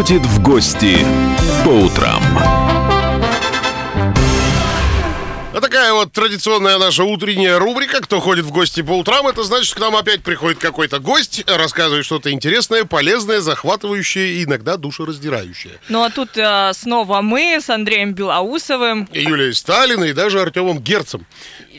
ходит в гости по утрам. А такая вот традиционная наша утренняя рубрика «Кто ходит в гости по утрам?» Это значит, к нам опять приходит какой-то гость, рассказывает что-то интересное, полезное, захватывающее и иногда душераздирающее. Ну а тут э, снова мы с Андреем Белоусовым. И Юлией Сталиной, и даже Артемом Герцем.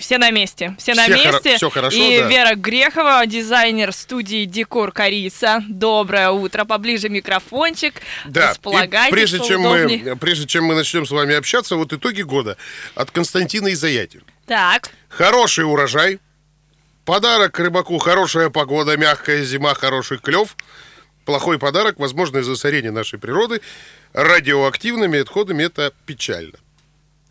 Все на месте. Все, на Все хоро- месте. всё хорошо, И да. Вера Грехова, дизайнер студии Декор Корица. Доброе утро. Поближе микрофончик. Да, и Располагайтесь прежде чем, мы, прежде чем мы начнем с вами общаться, вот итоги года от Константина Изаятин. Так. Хороший урожай, подарок рыбаку хорошая погода, мягкая зима, хороший клев. Плохой подарок, возможное засорение нашей природы радиоактивными отходами, это печально.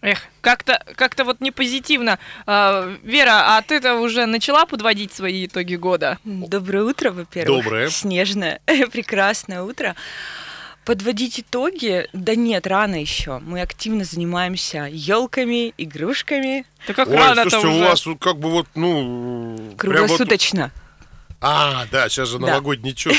Эх, как-то как вот не позитивно. А, Вера, а ты-то уже начала подводить свои итоги года? Доброе утро, во-первых. Доброе. Снежное, прекрасное утро. Подводить итоги? Да нет, рано еще. Мы активно занимаемся елками, игрушками. Да как Ой, рано-то слушайте, уже. у вас как бы вот, ну... прям вот- Круглосуточно. А, да, сейчас же новогодний чес.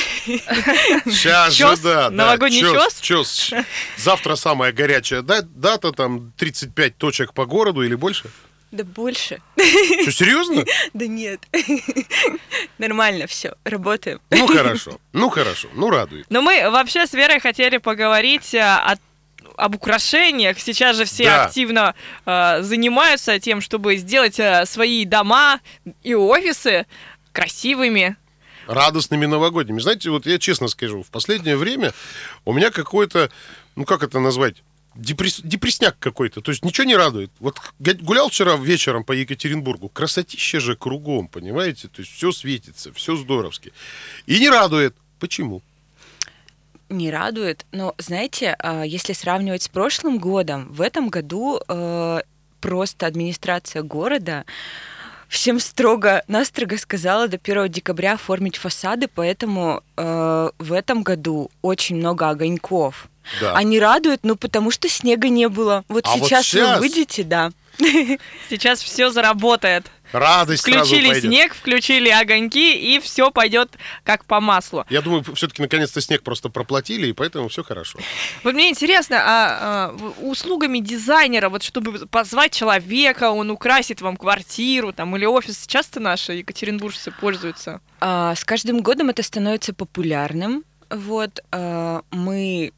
Сейчас Чёс? же, да. да, Новогодний чёс? чёс. Завтра самая горячая да- дата, там 35 точек по городу или больше. Да больше. Что, серьезно? Да нет. Нормально все, работаем. Ну хорошо, ну хорошо, ну радует. Но мы вообще с Верой хотели поговорить а, о- об украшениях. Сейчас же все Да. активно а, занимаются тем, чтобы сделать а, свои дома и офисы красивыми. радостными новогодними. Знаете, вот я честно скажу, в последнее время у меня какой-то, ну как это назвать, депресс- депресняк какой-то. То есть ничего не радует. Вот гулял вчера вечером по Екатеринбургу, красотища же кругом, понимаете? То есть все светится, все здоровски. И не радует. Почему? Не радует. Но, знаете, а, если сравнивать с прошлым годом, в этом году э, просто администрация города всем строго-настрого сказала до 1 декабря оформить фасады, поэтому э, в этом году очень много огоньков. Да. Они радуют, ну потому что снега не было. Вот А вот сейчас вы выйдете, да. Сейчас все заработает. Радость сразу Включили пойдет. снег, включили огоньки, и все пойдет как по маслу. Я думаю, все-таки наконец-то снег просто проплатили, и поэтому все хорошо. Вот мне интересно, а, а, услугами дизайнера, вот чтобы позвать человека, он украсит вам квартиру там или офис, часто наши екатеринбуржцы пользуются? А, с каждым годом это становится популярным. Вот а, мы,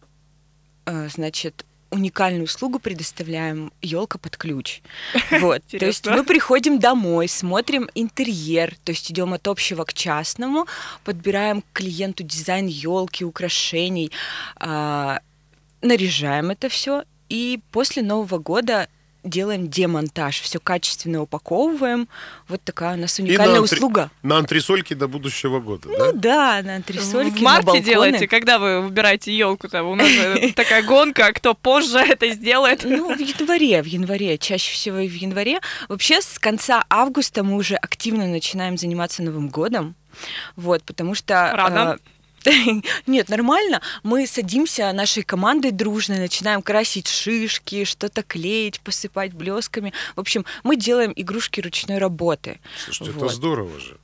а, значит, уникальную услугу предоставляем елка под ключ. Вот. То есть мы приходим домой, смотрим интерьер, то есть идем от общего к частному, подбираем к клиенту дизайн елки, украшений, а, наряжаем это все и после Нового года делаем демонтаж, все качественно упаковываем. Вот такая у нас И уникальная на антре- услуга. На антресольки до будущего года, Ну да? да, на антресольке, в марте балконы. делаете, когда вы выбираете елку там? У нас э, такая гонка, кто позже это сделает. Ну, в январе, в январе, чаще всего и в январе. Вообще, с конца августа мы уже активно начинаем заниматься Новым годом. Вот, потому что... Рано. э, Нет, нормально. Мы садимся нашей командой дружно, начинаем красить шишки, что-то клеить, посыпать блесками. В общем, мы делаем игрушки ручной работы. Слушайте, это Вот. здорово же.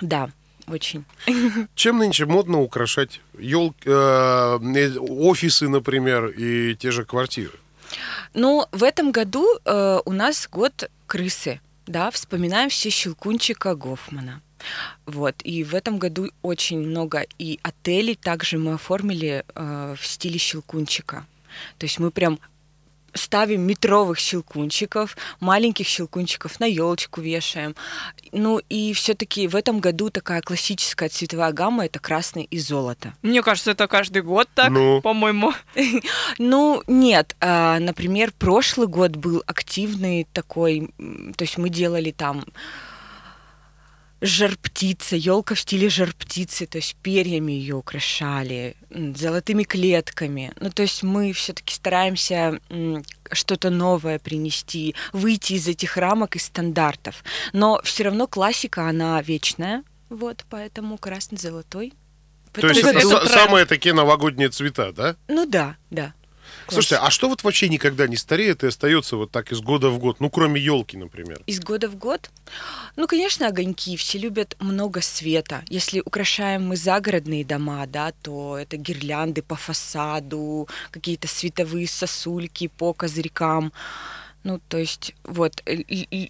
Да, очень. Чем нынче модно украшать ел... э, офисы, например, и те же квартиры? Ну, в этом году э, у нас год крысы, да, вспоминаем все Щелкунчика Гофмана. Вот, и в этом году очень много и отелей также мы оформили э, в стиле Щелкунчика. То есть мы прям ставим метровых щелкунчиков, маленьких щелкунчиков на елочку вешаем. Ну и все-таки в этом году такая классическая цветовая гамма это красный и золото. Мне кажется, это каждый год так, Ну. по-моему. Ну, нет. а, например, прошлый год был активный такой, то есть мы делали там жар птица, елка в стиле жар птицы, то есть перьями ее украшали, золотыми клетками. Ну, то есть мы все-таки стараемся что-то новое принести, выйти из этих рамок и стандартов. Но все равно классика, она вечная. Вот, поэтому красный-золотой. То есть это это самые такие новогодние цвета, да? Ну да, да. Слушайте, а что вот вообще никогда не стареет и остается вот так из года в год? Ну, кроме елки, например. Из года в год? Ну, конечно, огоньки. Все любят много света. Если украшаем мы загородные дома, да, то это гирлянды по фасаду, какие-то световые сосульки по козырькам. Ну, то есть, вот, э,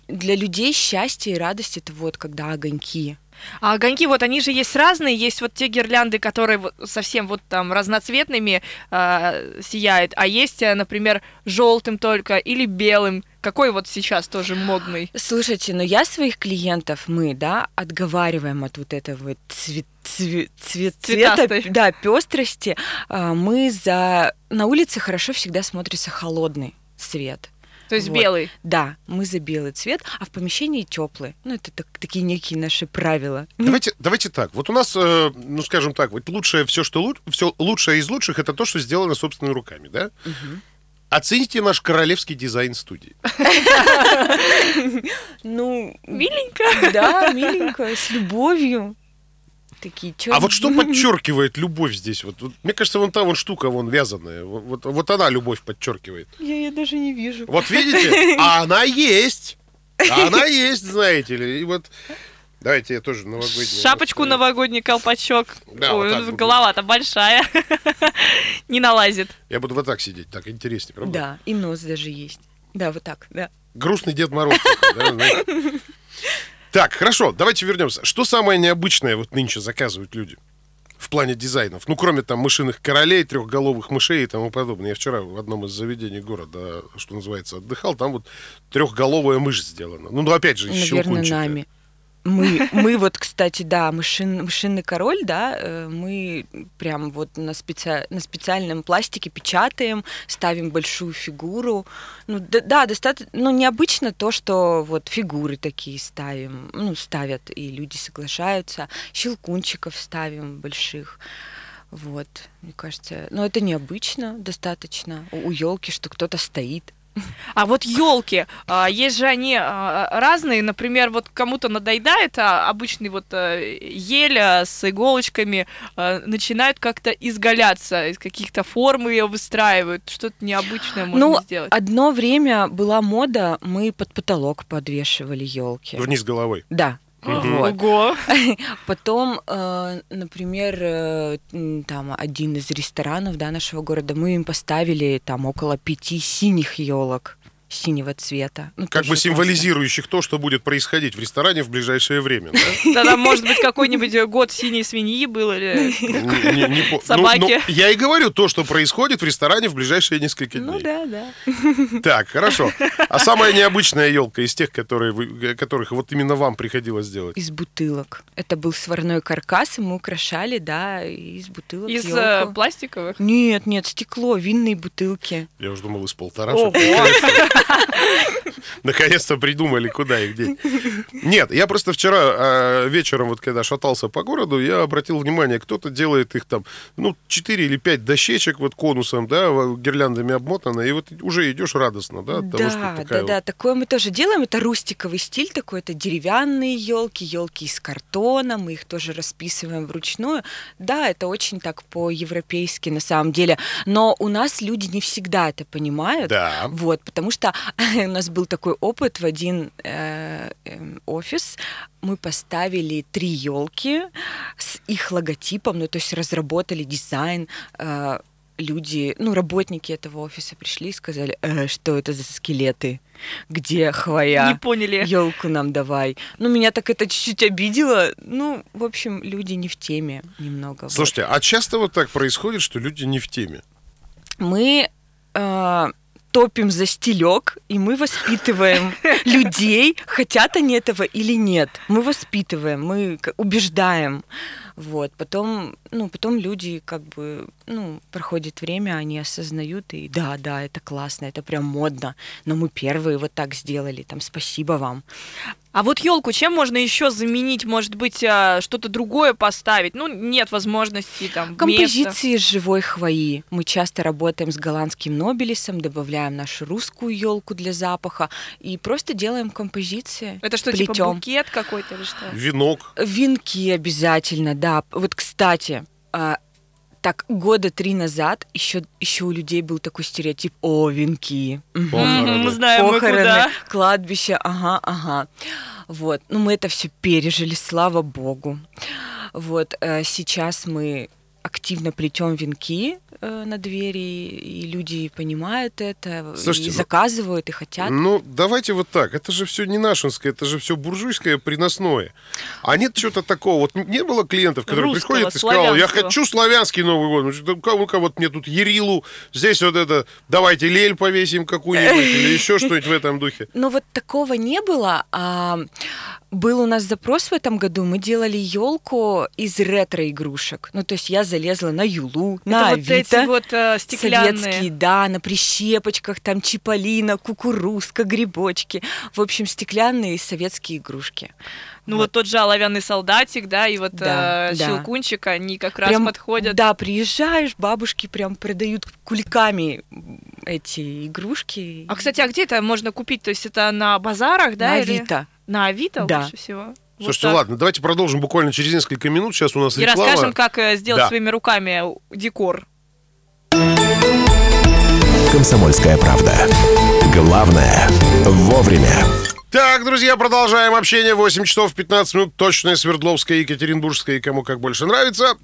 для людей счастье и радость это вот когда огоньки. А огоньки, вот они же есть разные. Есть вот те гирлянды, которые совсем вот там разноцветными а, сияют, а есть, э, например, желтым только или белым. Какой вот сейчас тоже модный? Слушайте, но я своих клиентов, мы, да, отговариваем от вот этого вот цвет, цвет, цвет, цвета, да, пестрости. А, Мы за... На улице хорошо всегда смотрится холодный свет. То есть Вот. белый. Да, мы за белый цвет, а в помещении теплый. Ну, это так- такие некие наши правила. Давайте, давайте так. Вот у нас, э, ну, скажем так, вот лучшее все, что лучше, все лучшее из лучших, это то, что сделано собственными руками, да? Оцените наш королевский дизайн студии. Ну, Миленько. да, миленько, с любовью. Такие, чё- А вот что подчеркивает любовь здесь? Вот, вот мне кажется, вон та вон штука, вон вязаная. Вот, вот, вот она любовь подчеркивает. Я ее даже не вижу. Вот видите? А она есть. А она есть, знаете ли. И вот давайте я тоже новогодний. Шапочку новогодний колпачок. Да, Ой, вот так буду. голова-то большая. Не налазит. Я буду вот так сидеть, так интереснее, правда? Да, и нос даже есть. Да, вот так, да. Грустный Дед Мороз. Так, хорошо, давайте вернемся. Что самое необычное вот нынче заказывают люди? В плане дизайнов. Ну, кроме там мышиных королей, трехголовых мышей и тому подобное. Я вчера в одном из заведений города, что называется, отдыхал. Там вот трехголовая мышь сделана. Ну, ну опять же, Наверное, щелкунчика. нами. Мы, мы вот, кстати, да, мышин, мышиный король, да, э, мы прям вот на, специ- на специальном пластике печатаем, ставим большую фигуру. Ну, да, да, достаточно, ну, необычно то, что вот фигуры такие ставим, ну, ставят, и люди соглашаются. Щелкунчиков ставим больших. Вот, мне кажется, но это необычно достаточно. У елки, что кто-то стоит. А вот елки, есть же они а, разные. Например, вот кому-то надоедает а, обычный вот а, ель а, с иголочками, а, начинают как-то изгаляться, из каких-то форм ее выстраивают. Что-то необычное можно ну, сделать. одно время была мода, мы под потолок подвешивали елки. Вниз головой. Да. Вот. Ого! Потом, э, например, э, там один из ресторанов да, нашего города, мы им поставили там около пяти синих елок синего цвета. Ну, Как бы классно. символизирующих то, что будет происходить в ресторане в ближайшее время. да? Тогда, может быть, какой-нибудь год синей свиньи был или... По- ну, Собаки. ну, Я и говорю то, что происходит в ресторане в ближайшие несколько Ну дней. да, да. Так, хорошо. А самая необычная елка из тех, которые вы- которых вот именно вам приходилось сделать? Из бутылок. Это был сварной каркас, и мы украшали, да, из бутылок Из э, пластиковых? Нет, нет, стекло, винные бутылки. Я уже думал, из полтора. Ого! Наконец-то придумали, куда их деть. Нет, я просто вчера э, вечером, вот когда шатался по городу, я обратил внимание, кто-то делает их там, ну, 4 или 5 дощечек вот конусом, да, гирляндами обмотано, и вот уже идешь радостно, да, от того, Да, да, да, такое мы тоже делаем. Это рустиковый стиль такой, это деревянные елки, елки из картона, мы их тоже расписываем вручную. Да, это очень так по-европейски на самом деле. Но у нас люди не всегда это понимают. Да. Вот, потому что у нас был такой опыт в один э, эм, офис. Мы поставили три елки с их логотипом, ну то есть разработали дизайн. э, люди, ну работники этого офиса пришли и сказали, «Э, что это за скелеты, где Не хвоя. поняли. Елку нам давай. Ну, меня так это чуть-чуть обидело. Ну, в общем, люди не в теме немного. вот. Слушайте, а часто вот так происходит, что люди не в теме? мы э, топим за стилек, и мы воспитываем людей, хотят они этого или нет. Мы воспитываем, мы убеждаем. Вот. Потом, ну, потом люди как бы, ну, проходит время, они осознают, и да, да, это классно, это прям модно, но мы первые вот так сделали, там, спасибо вам. А вот елку чем можно еще заменить? Может быть, а, что-то другое поставить? Ну, нет возможности там. места. Композиции из живой хвои. Мы часто работаем с голландским нобелисом, добавляем нашу русскую елку для запаха и просто делаем композиции. Это что, типа плетем. букет какой-то или что? Венок. Венки обязательно, да. Вот, кстати, а, Так, года три назад еще, еще у людей был такой стереотип, о, венки. Похороны. Мы знаем, мы Похороны, куда. кладбище, ага, ага. Вот, ну мы это все пережили, слава богу. Вот, э, сейчас мы активно плетем венки э, на двери, и люди понимают это, Слушайте, и ну- заказывают, и хотят. Ну, давайте вот так. Это же все не нашинское, это же все буржуйское, приносное. А нет чего-то такого. Вот не было клиентов, которые Русского, приходят и сказали, я хочу славянский Новый год. Ну, что, Ну-ка, вот мне тут Ерилу, здесь вот это, давайте лель повесим какую-нибудь или еще что-нибудь в этом духе. Ну вот такого не было. А был у нас запрос в этом году. Мы делали елку из ретро-игрушек. Ну, то есть я залезла на Юлу, на Это вот Авито. эти вот э, стеклянные. Советские, да, на прищепочках, там чиполлино, кукурузка, грибочки. В общем, стеклянные советские игрушки. Ну вот тот же оловянный солдатик, да, и вот Да, э, да. щелкунчик, они как раз Прям, подходят. Да, приезжаешь, бабушки прям продают кульками эти игрушки. А, кстати, а где это можно купить? То есть это на базарах, да? на или- Авито. На Авито Да. лучше всего? Вот Слушайте, так. ладно, давайте продолжим буквально через несколько минут. Сейчас у нас И реклама. расскажем, как э, сделать Да. своими руками декор. Комсомольская правда. Главное – вовремя. Так, друзья, продолжаем общение. 8 часов 15 минут. Точное Свердловская, Екатеринбургская. И кому как больше нравится.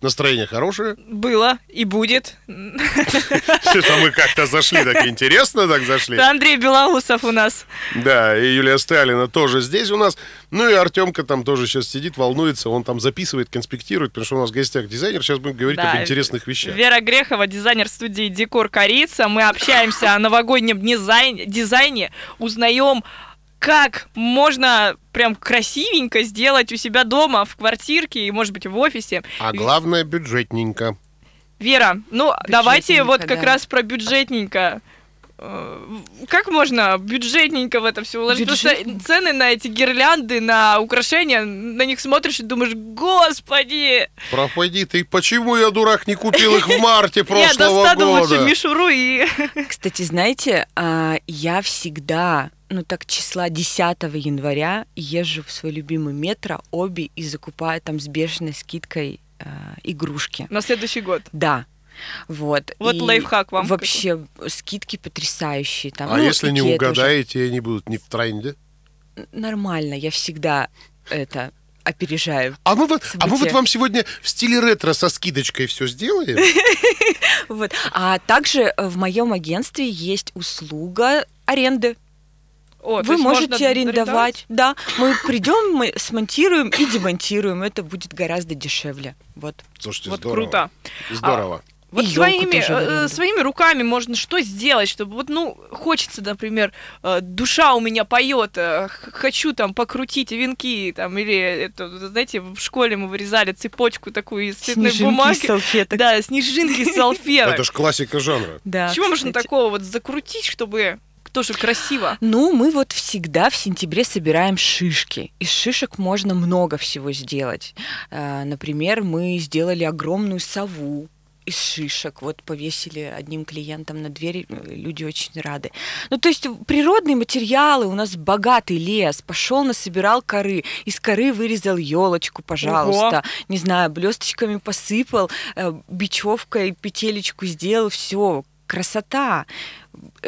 Настроение хорошее. Было и будет. Что-то мы как-то зашли, так интересно так зашли. Это Андрей Белоусов у нас. Да, и Юлия Сталина тоже здесь у нас. Ну и Артемка там тоже сейчас сидит, волнуется. Он там записывает, конспектирует, потому что у нас в гостях дизайнер. Сейчас будем говорить Да. об интересных вещах. Вера Грехова, дизайнер студии Декор Корица. Мы общаемся о новогоднем дизайн- дизайне, узнаем, как можно прям красивенько сделать у себя дома, в квартирке и, может быть, в офисе. А главное, бюджетненько. Вера, ну давайте вот как да. раз про бюджетненько. Э, Как можно бюджетненько в это все уложить? Потому что цены на эти гирлянды, на украшения, на них смотришь и думаешь, господи, Проходи ты. Почему я, дурак, не купил их в марте я прошлого достану лучше года? мишуру и... Кстати, знаете, а, я всегда, ну так числа 10 января езжу в свой любимый метро, Оби, и закупаю там с бешеной скидкой а, игрушки. На следующий год. Да. Вот. Вот И лайфхак вам Вообще скидки потрясающие. Там, А ну, если не Икеа тоже. угадаете, они будут не в тренде? Нормально, я всегда это опережаю. А мы, вот, а мы вот вам сегодня в стиле ретро со скидочкой все сделаем? Вот. А также э, в моем агентстве есть услуга аренды. О, Вы можете арендовать. Да, мы придем, мы смонтируем и демонтируем. Это будет гораздо дешевле. Вот. Слушайте, Вот здорово. круто. Здорово. Вот И своими, э, своими руками можно что сделать, чтобы вот, ну, хочется, например, э, душа у меня поет, э, хочу там покрутить венки, там, или, это, знаете, в школе мы вырезали цепочку такую из цветной Снежинки бумаги. салфеток. Да, снежинки из салфеток. Это же классика жанра. Да, Чего можно такого вот закрутить, чтобы тоже красиво? Ну, мы вот всегда в сентябре собираем шишки. Из шишек можно много всего сделать. Э, Например, мы сделали огромную сову из шишек. Вот повесили одним клиентам на дверь, э, люди очень рады. Ну, то есть природные материалы, у нас богатый лес. Пошел, насобирал коры, из коры вырезал елочку, пожалуйста. Не знаю, блесточками посыпал, э, бечевкой петелечку сделал, все, красота.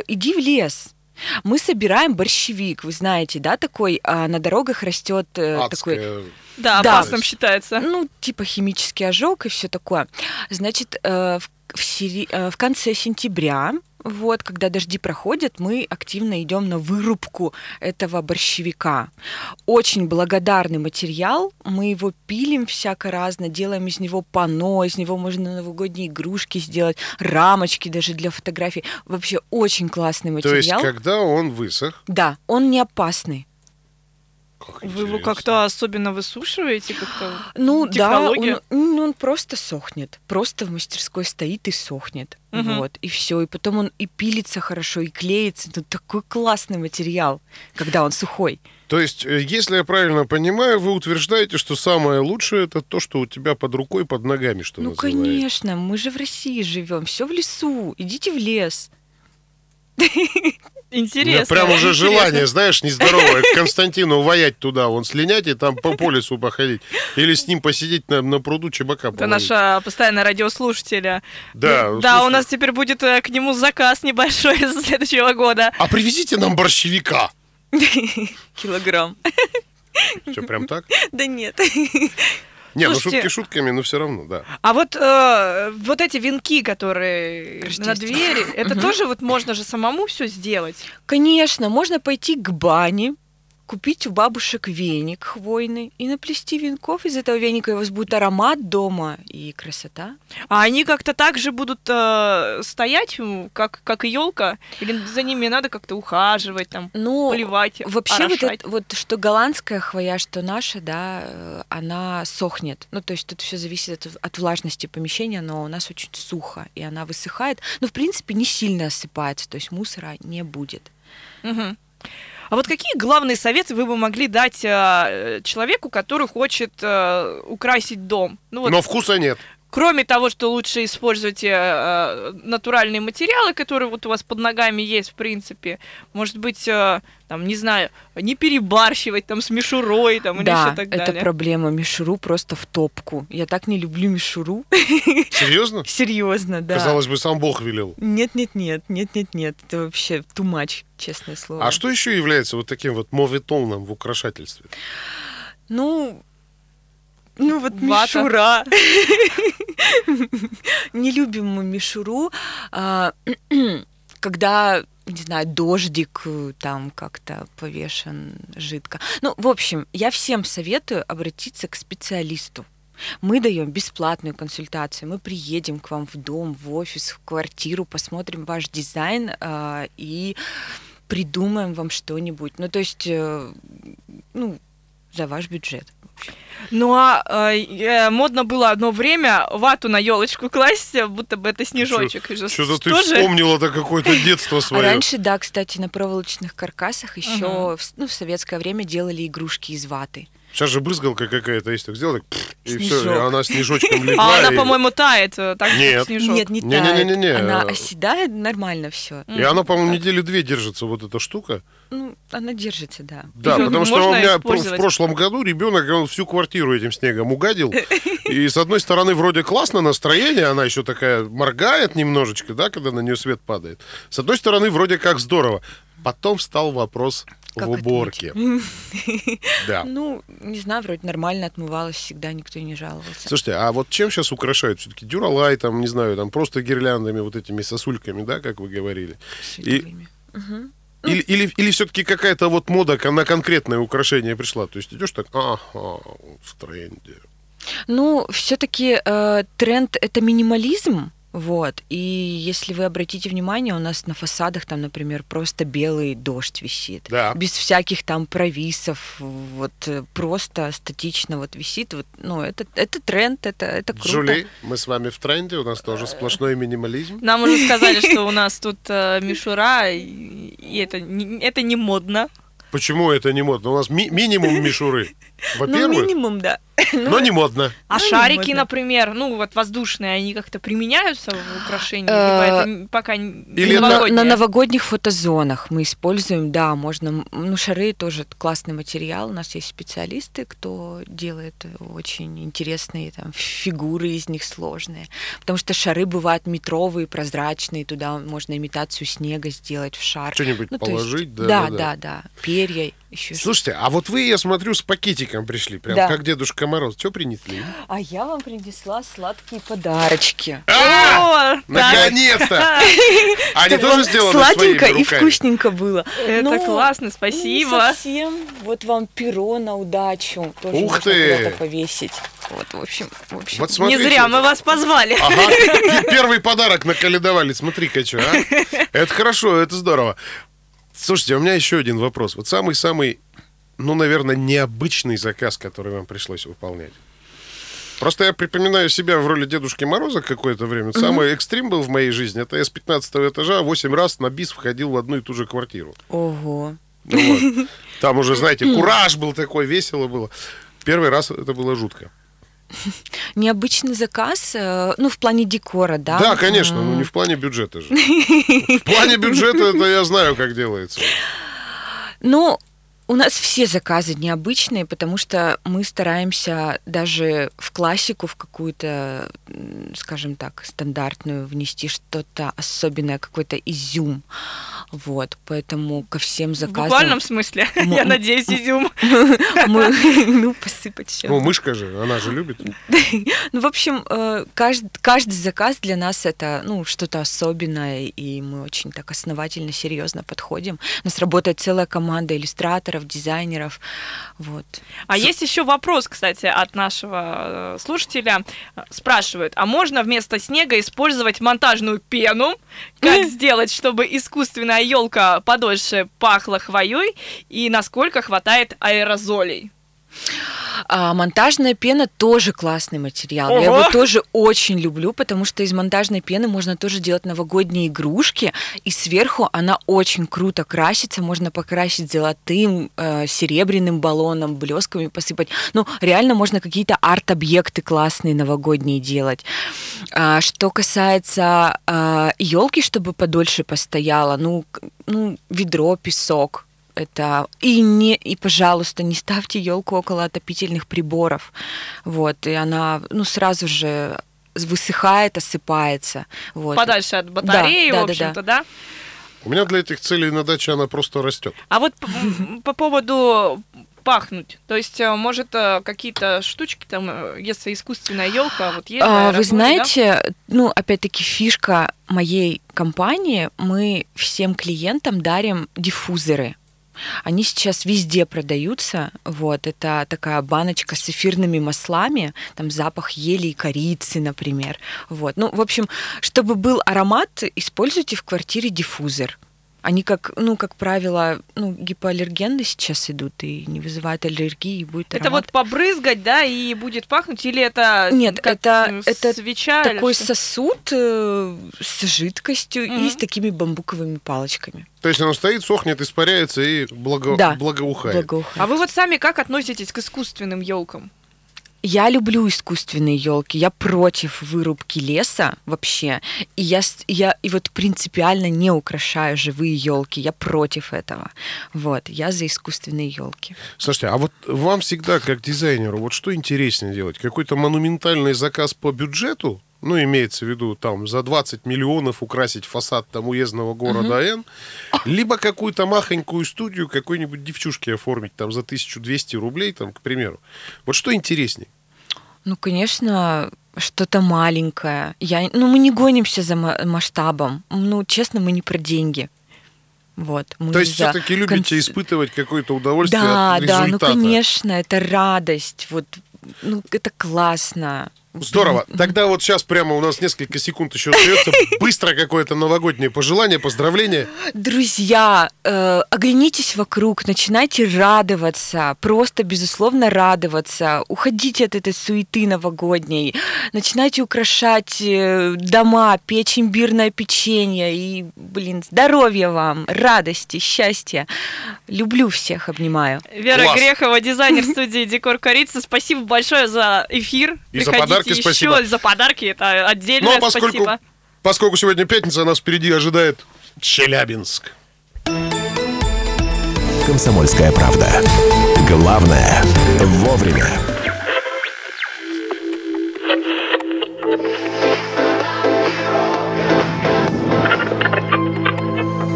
Иди в лес. Мы собираем борщевик, вы знаете, да, такой а, на дорогах растет э, такой. Да, Да. опасным считается. ну типа химический ожог и все такое. Значит, э, в, в сери- э, в конце сентября, вот, когда дожди проходят, мы активно идем на вырубку этого борщевика. Очень благодарный материал, мы его пилим всяко разно, делаем из него пано, из него можно новогодние игрушки сделать, рамочки даже для фотографий. Вообще очень классный То есть, материал. когда он высох... Да, он не опасный. Как Вы его как-то особенно высушиваете как-то? Ну Технология? да, он, ну, он просто сохнет. Просто в мастерской стоит и сохнет. Мгм. Вот, и все. И потом он и пилится хорошо, и клеится. Ну, такой классный материал, когда он сухой. То есть, э, если я правильно понимаю, вы утверждаете, что самое лучшее это то, что у тебя под рукой, под ногами, что ну, называется. конечно, мы же в России живем, все в лесу. Идите в лес. Интересно. прям уже интересно. желание, знаешь, нездоровое, Константину воять туда, вон слинять и там по, по лесу походить. Или с ним посидеть на, на пруду чебака Это наша постоянная радиослушателя. Да, Ну, да, у нас теперь будет э, к нему заказ небольшой с следующего года. А привезите нам борщевика. Килограмм. Что, прям так? Да нет. Не, ну Слушайте- шутки шутками, но все равно, да. А вот, э, вот эти венки, которые на двери, это тоже вот можно же самому все сделать. Конечно, можно пойти к бане, купить у бабушек веник хвойный и наплести венков из этого веника, и у вас будет аромат дома и красота. А они как-то так же будут э, стоять, как, как и елка, или за ними надо как-то ухаживать, там, Ну, поливать, Вообще вот, орошать? это- вот что голландская хвоя, что наша, да, э, она сохнет. Ну, то есть тут все зависит от, от влажности помещения, но у нас очень сухо, и она высыхает. Но, в принципе, не сильно осыпается, то есть мусора не будет. Мгм. А вот какие главные советы вы бы могли дать э, человеку, который хочет э, украсить дом? Ну вот, Но вкуса нет. Кроме того, что лучше использовать э, натуральные материалы, которые вот у вас под ногами есть, в принципе, может быть, э, там, не знаю, не перебарщивать там с мишурой, там, или да, еще так это далее. проблема. Мишуру просто в топку. Я так не люблю мишуру. Серьезно? Серьезно, да. Казалось бы, сам Бог велел. Нет, нет, нет, нет, нет, нет. Это вообще too much, честное слово. А что еще является вот таким вот моветоном в украшательстве? Ну, ну вот Вата. мишура. Не любим мы мишуру. А, Когда, не знаю, дождик э, там как-то повешен жидко. Ну, в общем, я всем советую обратиться к специалисту. Мы даем бесплатную консультацию. Мы приедем к вам в дом, в офис, в квартиру, посмотрим ваш дизайн а, и придумаем вам что-нибудь. Ну, то есть, э, ну, за ваш бюджет. Ну а э, э, модно было одно время вату на елочку класть, будто бы это снежочек. Что-то Что ты же? вспомнила-то какое-то детство А свое. раньше, да, кстати, на проволочных каркасах еще Мгм. в, с- ну, в советское время делали игрушки из ваты. Сейчас же брызгалка какая-то есть, так сделай, пф, и все, и Снежок. она снежочком легла. А она, и- по-моему, тает, э, так как Нет. снежок. Нет, не Не-не-не-не-не. тает. Она оседает нормально все. И она, по-моему, неделю две держится, вот эта штука. Ну, она держится, да. Да, Её потому что у меня в прошлом году ребенок он всю квартиру этим снегом угадил. И с одной стороны, вроде классно настроение, она еще такая моргает немножечко, да, когда на нее свет падает. С одной стороны, вроде как здорово. Потом встал вопрос Как в уборке. Да. Ну, не знаю, вроде нормально отмывалась всегда, никто не жаловался. Слушайте, а вот чем сейчас украшают? Все-таки дюралай, там, не знаю, там просто гирляндами, вот этими сосульками, да, как вы говорили? Мгм. Или, или, или все-таки какая-то вот мода на конкретное украшение пришла? То есть идешь так, ага, в тренде. Ну, все-таки тренд это минимализм. Вот. И если вы обратите внимание, у нас на фасадах там, например, просто белый дождь висит. Да. Без всяких там провисов. Вот э, просто статично вот висит. Вот, ну, это, это тренд, это, это круто. Джули, мы с вами в тренде, у нас тоже сплошной минимализм. Нам уже сказали, что у нас тут э, мишура, и, это, не, это не модно. Почему это не модно? У нас ми- минимум мишуры. Ну, Во-первых, минимум, да. но не модно. А Ну, шарики, модно. например, ну вот воздушные, они как-то применяются в украшении? Э, Либо это н- пока Или на, новогодних фотозонах мы используем, да, можно, ну, шары тоже классный материал, у нас есть специалисты, кто делает очень интересные там фигуры из них сложные, потому что шары бывают метровые, прозрачные, туда можно имитацию снега сделать в шар. Что-нибудь Ну, есть- положить, да, да, да, да. да, да, перья еще. Слушайте, а вот вы, я смотрю, с пакетиком пришли, прям Да. как Дедушка Мороз. Что принесли? А я вам принесла сладкие подарочки. А! Наконец-то! Они тоже вам сделаны сладенько и вкусненько было. это Ну, классно, спасибо. совсем. Вот вам перо на удачу. Тоже Ух ты! повесить. Вот, в общем, в общем. Вот Не зря мы вас позвали. Ага, первый подарок наколедовали. Смотри-ка, что, а? Это хорошо, это здорово. Слушайте, у меня еще один вопрос. Вот самый-самый, ну, наверное, необычный заказ, который вам пришлось выполнять. Просто я припоминаю себя в роли Дедушки Мороза какое-то время. Самый экстрим был в моей жизни. Это я с 15 этажа 8 раз на бис входил в одну и ту же квартиру. Ого. Ну вот. Там уже, знаете, кураж был такой, весело было. Первый раз это было жутко. Необычный заказ, э, ну, в плане декора, да? Да, конечно, но не в плане бюджета же. В плане бюджета это я знаю, как делается. Ну, у нас все заказы необычные, потому что мы стараемся даже в классику, в какую-то, скажем так, стандартную внести что-то особенное, какой-то изюм. Вот, поэтому ко всем В заказам... буквальном смысле, М- я надеюсь, изюм. мы, ну, посыпать еще. Ну, мышка же, она же любит. Ну, в общем, э, кажд- каждый заказ для нас это, ну, что-то особенное, и мы очень так основательно, серьезно подходим. У нас работает целая команда иллюстраторов, дизайнеров, вот. А есть еще вопрос, кстати, от нашего э, слушателя. Спрашивают, а можно вместо снега использовать монтажную пену? Как сделать, чтобы искусственная елка подольше пахла хвоей? И насколько хватает аэрозолей? А монтажная пена тоже классный материал. Я Ого! его тоже очень люблю, потому что из монтажной пены можно тоже делать новогодние игрушки, и сверху она очень круто красится. Можно покрасить золотым, э, серебряным баллоном, блесками посыпать. Ну, реально можно какие-то арт-объекты классные новогодние делать. А, что касается елки, чтобы подольше постояла, ну, ну, ведро, песок, это и не и пожалуйста не ставьте елку около отопительных приборов вот и она ну сразу же высыхает осыпается вот Подальше от батареи, Да, да, в да, общем-то, да? У меня для этих целей на даче она просто растет. А вот по поводу пахнуть. То есть, э, может, э, какие-то штучки там, э, если искусственная елка, вот есть. А, вы да? знаете, ну, опять-таки, фишка моей компании, мы всем клиентам дарим диффузоры. Они сейчас везде продаются. Вот, это такая баночка с эфирными маслами, там запах ели и корицы, например. Вот. Ну, в общем, чтобы был аромат, используйте в квартире диффузор. Они как, ну, как правило, ну, гипоаллергенны сейчас идут и не вызывают аллергии, и будет Это аромат вот побрызгать, да, и будет пахнуть, или это Нет, как, это- э, это свеча такой что? сосуд э, с жидкостью и Мгм. с такими бамбуковыми палочками. То есть оно стоит, сохнет, испаряется и благо... Да. благоухает. Благоухает. А вы вот сами как относитесь к искусственным елкам? Я люблю искусственные елки. Я против вырубки леса вообще. И я, я и вот принципиально не украшаю живые елки. Я против этого. Вот, я за искусственные елки. Слушайте, а вот вам всегда, как дизайнеру, вот что интереснее делать? Какой-то монументальный заказ по бюджету? Ну, имеется в виду, там, за 20 миллионов украсить фасад там уездного города Н, либо какую-то махонькую студию какой-нибудь девчушки оформить там за 1200 рублей, там, к примеру. Вот что интереснее? Ну, конечно, что-то маленькое. Я, ну, мы не гонимся за ма- масштабом. Ну, честно, мы не про деньги. Вот. мы То есть за все-таки любите конц- испытывать какое-то удовольствие Да, от да, ну результата? конечно, это радость. Вот, ну, это классно. Здорово. Тогда вот сейчас прямо у нас несколько секунд еще остается. Быстро какое-то новогоднее пожелание, поздравление. Друзья, э, оглянитесь вокруг, начинайте радоваться, просто, безусловно, радоваться. Уходите от этой суеты новогодней, начинайте украшать э, дома, печь имбирное печенье. И, блин, здоровья вам, радости, счастья. Люблю всех, обнимаю. Вера Класс. Грехова, дизайнер студии Декор Корица. Спасибо большое за эфир. И за Приходите подарки еще, спасибо. за подарки. Это Ну, отдельное а поскольку, спасибо. поскольку сегодня пятница, нас впереди ожидает Челябинск. Комсомольская правда. Главное – вовремя.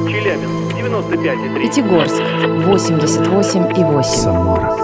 Челябинск 95,3. Пятигорск 88,8. Самара